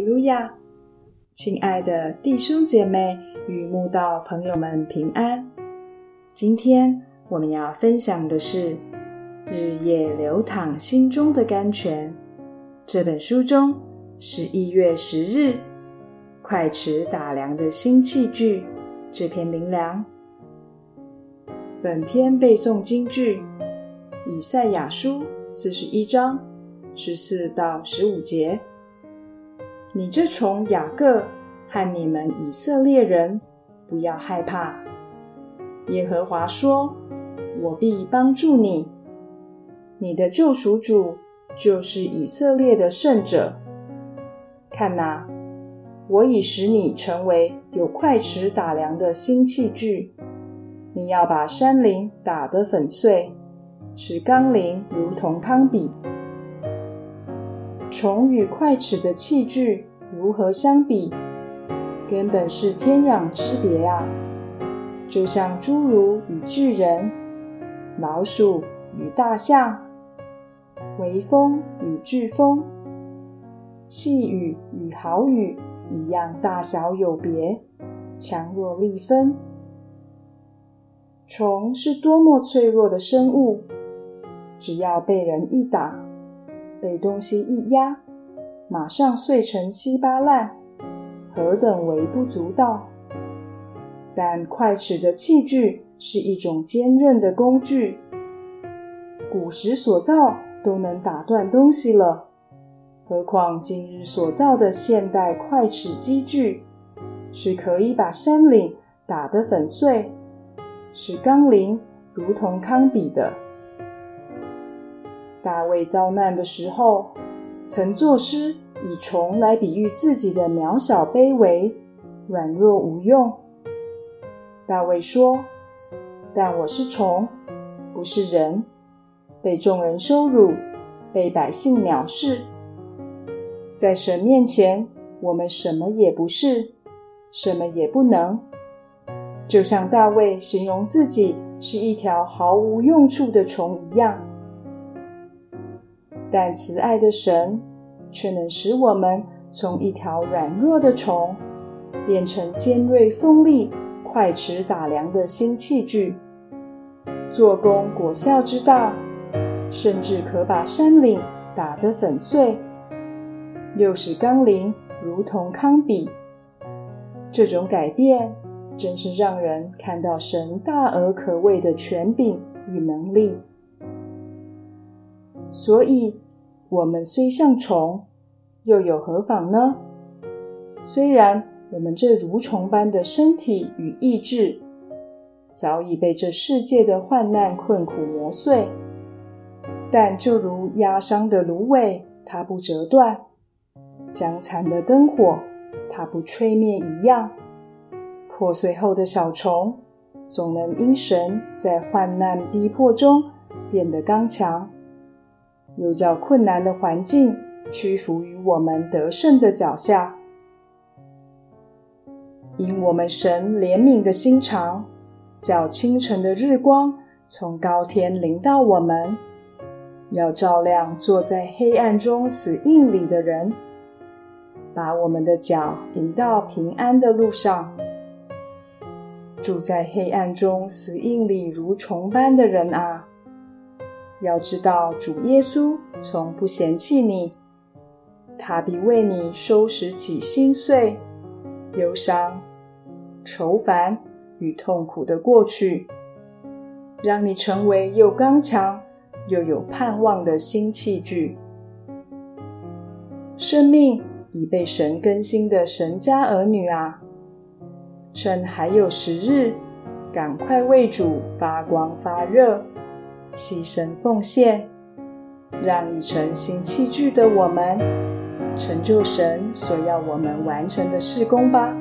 路亚！亲爱的弟兄姐妹与慕道朋友们平安。今天我们要分享的是《日夜流淌心中的甘泉》这本书中十一月十日快池打粮的新器具这篇灵粮。本篇背诵京剧以赛亚书四十一章十四到十五节。你这从雅各和你们以色列人，不要害怕。耶和华说：“我必帮助你。你的救赎主就是以色列的圣者。看哪，我已使你成为有快尺打量的新器具。你要把山林打得粉碎，使冈林如同糠饼。”虫与快齿的器具如何相比？根本是天壤之别啊！就像侏儒与巨人、老鼠与大象、微风与飓风、细雨与豪雨一样，大小有别，强弱立分。虫是多么脆弱的生物，只要被人一打。被东西一压，马上碎成稀巴烂，何等微不足道！但快齿的器具是一种坚韧的工具，古时所造都能打断东西了，何况今日所造的现代快齿机具，是可以把山岭打得粉碎，使钢铃如同糠秕的。大卫遭难的时候，曾作诗以虫来比喻自己的渺小、卑微、软弱无用。大卫说：“但我是虫，不是人，被众人羞辱，被百姓藐视。在神面前，我们什么也不是，什么也不能。就像大卫形容自己是一条毫无用处的虫一样。”但慈爱的神却能使我们从一条软弱的虫变成尖锐锋利、快齿打粮的新器具，做工果效之大，甚至可把山岭打得粉碎，又使钢铃如同糠秕。这种改变真是让人看到神大而可畏的权柄与能力。所以，我们虽像虫，又有何妨呢？虽然我们这蠕虫般的身体与意志，早已被这世界的患难困苦磨碎，但就如压伤的芦苇，它不折断；将残的灯火，它不吹灭一样。破碎后的小虫，总能因神在患难逼迫中变得刚强。又叫困难的环境屈服于我们得胜的脚下，因我们神怜悯的心肠，叫清晨的日光从高天临到我们，要照亮坐在黑暗中死印里的人，把我们的脚引到平安的路上。住在黑暗中死印里如虫般的人啊！要知道，主耶稣从不嫌弃你，他必为你收拾起心碎、忧伤、愁烦与痛苦的过去，让你成为又刚强又有盼望的新器具。生命已被神更新的神家儿女啊，趁还有时日，赶快为主发光发热。牺牲奉献，让已成新器具的我们成就神所要我们完成的事工吧。